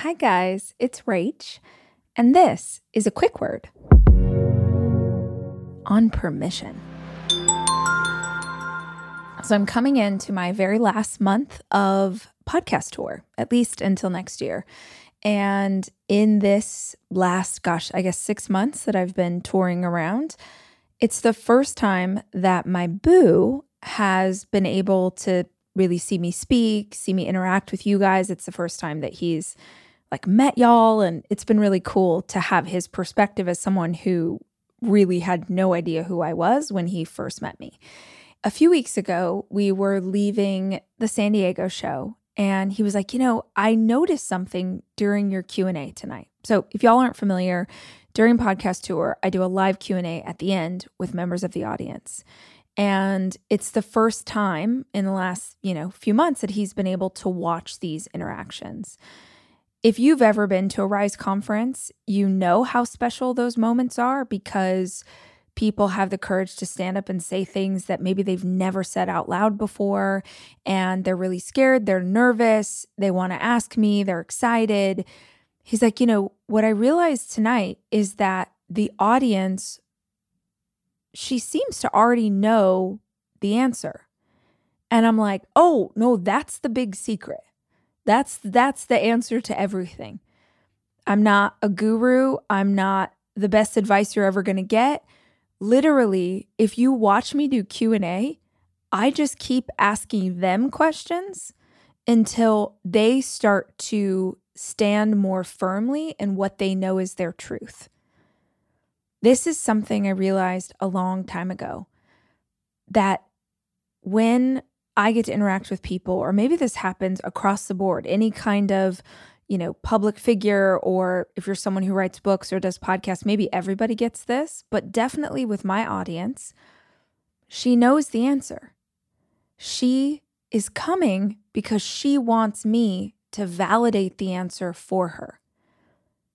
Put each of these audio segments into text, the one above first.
Hi, guys, it's Rach, and this is a quick word on permission. So, I'm coming into my very last month of podcast tour, at least until next year. And in this last, gosh, I guess six months that I've been touring around, it's the first time that my boo has been able to really see me speak, see me interact with you guys. It's the first time that he's like met y'all and it's been really cool to have his perspective as someone who really had no idea who I was when he first met me. A few weeks ago, we were leaving the San Diego show and he was like, "You know, I noticed something during your Q&A tonight." So, if y'all aren't familiar, during podcast tour, I do a live Q&A at the end with members of the audience. And it's the first time in the last, you know, few months that he's been able to watch these interactions. If you've ever been to a Rise conference, you know how special those moments are because people have the courage to stand up and say things that maybe they've never said out loud before. And they're really scared, they're nervous, they want to ask me, they're excited. He's like, you know, what I realized tonight is that the audience, she seems to already know the answer. And I'm like, oh, no, that's the big secret. That's that's the answer to everything. I'm not a guru, I'm not the best advice you're ever going to get. Literally, if you watch me do Q&A, I just keep asking them questions until they start to stand more firmly in what they know is their truth. This is something I realized a long time ago that when I get to interact with people, or maybe this happens across the board, any kind of, you know, public figure, or if you're someone who writes books or does podcasts, maybe everybody gets this, but definitely with my audience, she knows the answer. She is coming because she wants me to validate the answer for her.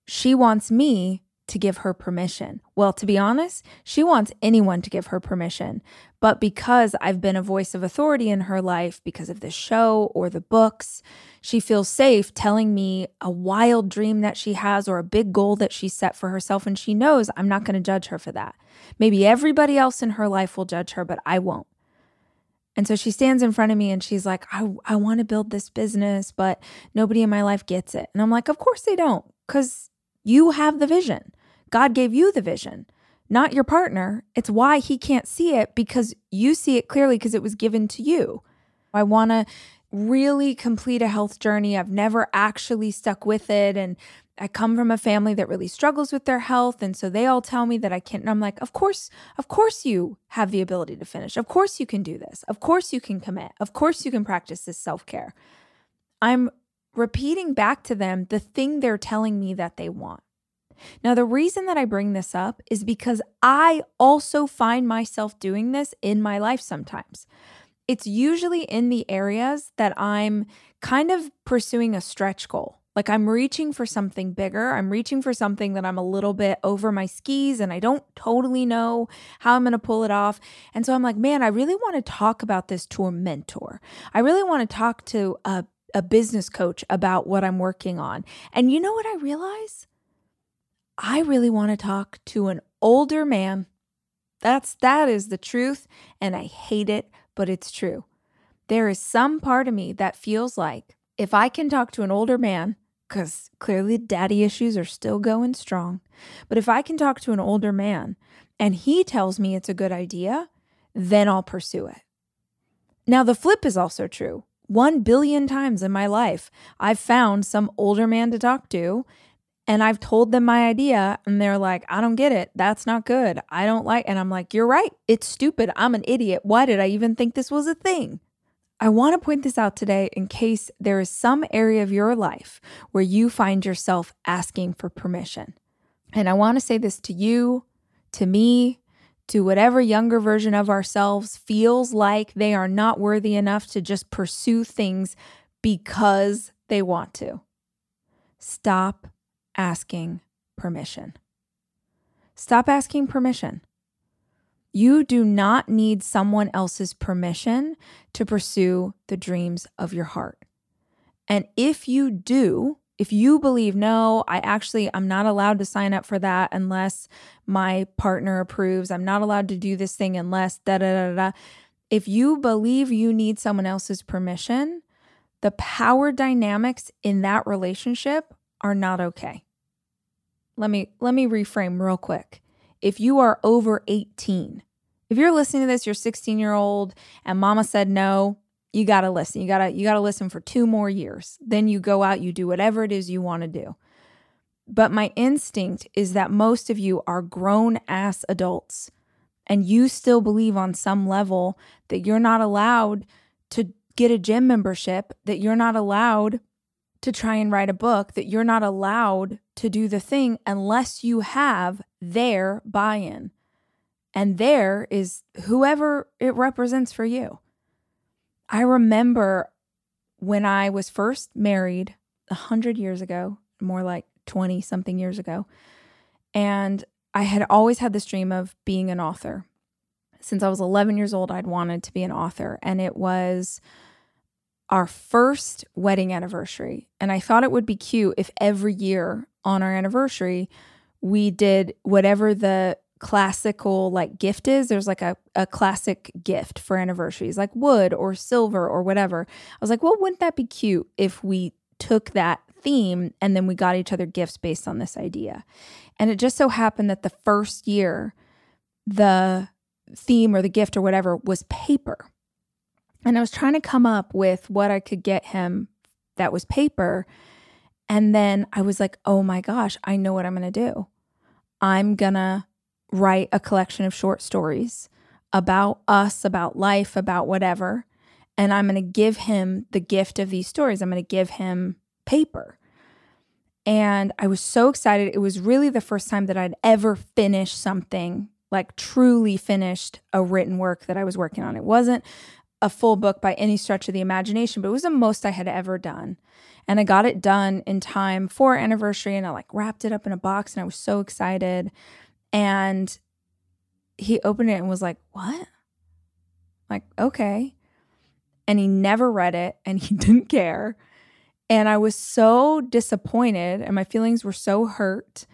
She wants me to give her permission. Well, to be honest, she wants anyone to give her permission. But because I've been a voice of authority in her life because of the show or the books, she feels safe telling me a wild dream that she has or a big goal that she set for herself. And she knows I'm not going to judge her for that. Maybe everybody else in her life will judge her, but I won't. And so she stands in front of me and she's like, I, I want to build this business, but nobody in my life gets it. And I'm like, Of course they don't, because you have the vision. God gave you the vision, not your partner. It's why he can't see it because you see it clearly because it was given to you. I want to really complete a health journey. I've never actually stuck with it. And I come from a family that really struggles with their health. And so they all tell me that I can't. And I'm like, of course, of course you have the ability to finish. Of course you can do this. Of course you can commit. Of course you can practice this self care. I'm repeating back to them the thing they're telling me that they want. Now, the reason that I bring this up is because I also find myself doing this in my life sometimes. It's usually in the areas that I'm kind of pursuing a stretch goal. Like I'm reaching for something bigger. I'm reaching for something that I'm a little bit over my skis and I don't totally know how I'm going to pull it off. And so I'm like, man, I really want to talk about this to a mentor. I really want to talk to a, a business coach about what I'm working on. And you know what I realize? I really want to talk to an older man. That's that is the truth and I hate it, but it's true. There is some part of me that feels like if I can talk to an older man cuz clearly daddy issues are still going strong, but if I can talk to an older man and he tells me it's a good idea, then I'll pursue it. Now the flip is also true. 1 billion times in my life, I've found some older man to talk to and I've told them my idea, and they're like, I don't get it. That's not good. I don't like. And I'm like, You're right. It's stupid. I'm an idiot. Why did I even think this was a thing? I want to point this out today in case there is some area of your life where you find yourself asking for permission. And I want to say this to you, to me, to whatever younger version of ourselves feels like they are not worthy enough to just pursue things because they want to. Stop asking permission. Stop asking permission. You do not need someone else's permission to pursue the dreams of your heart. And if you do, If you believe, no, I actually, I'm not allowed to sign up for that unless my partner approves. I'm not allowed to do this thing unless da da da da. If you believe you need someone else's permission, the power dynamics in that relationship are not okay. Let me let me reframe real quick. If you are over 18, if you're listening to this, you're 16 year old and mama said no, you got to listen. You got to you got to listen for 2 more years. Then you go out, you do whatever it is you want to do. But my instinct is that most of you are grown ass adults and you still believe on some level that you're not allowed to get a gym membership, that you're not allowed to try and write a book, that you're not allowed to do the thing unless you have their buy in. And there is whoever it represents for you. I remember when I was first married a hundred years ago, more like 20 something years ago. And I had always had this dream of being an author. Since I was 11 years old, I'd wanted to be an author. And it was our first wedding anniversary. And I thought it would be cute if every year on our anniversary, we did whatever the classical like gift is there's like a, a classic gift for anniversaries like wood or silver or whatever. I was like well wouldn't that be cute if we took that theme and then we got each other gifts based on this idea? And it just so happened that the first year the theme or the gift or whatever was paper. And i was trying to come up with what i could get him that was paper. And then i was like oh my gosh i know what i'm going to do. I'm going to write a collection of short stories about us, about life, about whatever. And I'm going to give him the gift of these stories. I'm going to give him paper. And I was so excited. It was really the first time that I'd ever finished something, like truly finished a written work that I was working on. It wasn't a full book by any stretch of the imagination, but it was the most I had ever done. And I got it done in time for anniversary and I like wrapped it up in a box and I was so excited. And he opened it and was like, What? Like, okay. And he never read it and he didn't care. And I was so disappointed and my feelings were so hurt.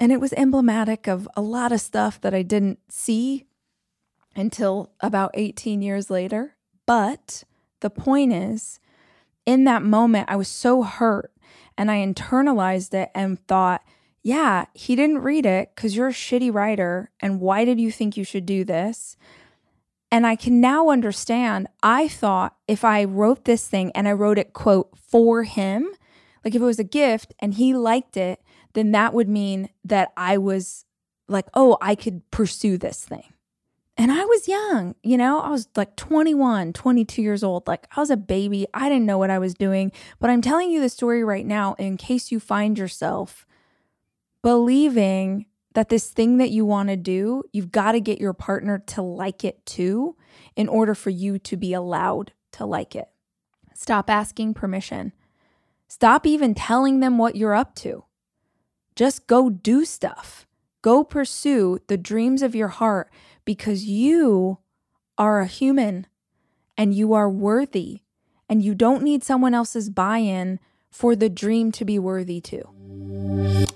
And it was emblematic of a lot of stuff that I didn't see until about 18 years later. But the point is, in that moment, I was so hurt and I internalized it and thought, yeah, he didn't read it because you're a shitty writer. And why did you think you should do this? And I can now understand. I thought if I wrote this thing and I wrote it, quote, for him, like if it was a gift and he liked it, then that would mean that I was like, oh, I could pursue this thing. And I was young, you know, I was like 21, 22 years old. Like I was a baby. I didn't know what I was doing. But I'm telling you the story right now in case you find yourself believing that this thing that you want to do, you've got to get your partner to like it too in order for you to be allowed to like it. Stop asking permission. Stop even telling them what you're up to. Just go do stuff. Go pursue the dreams of your heart because you are a human and you are worthy and you don't need someone else's buy in for the dream to be worthy too.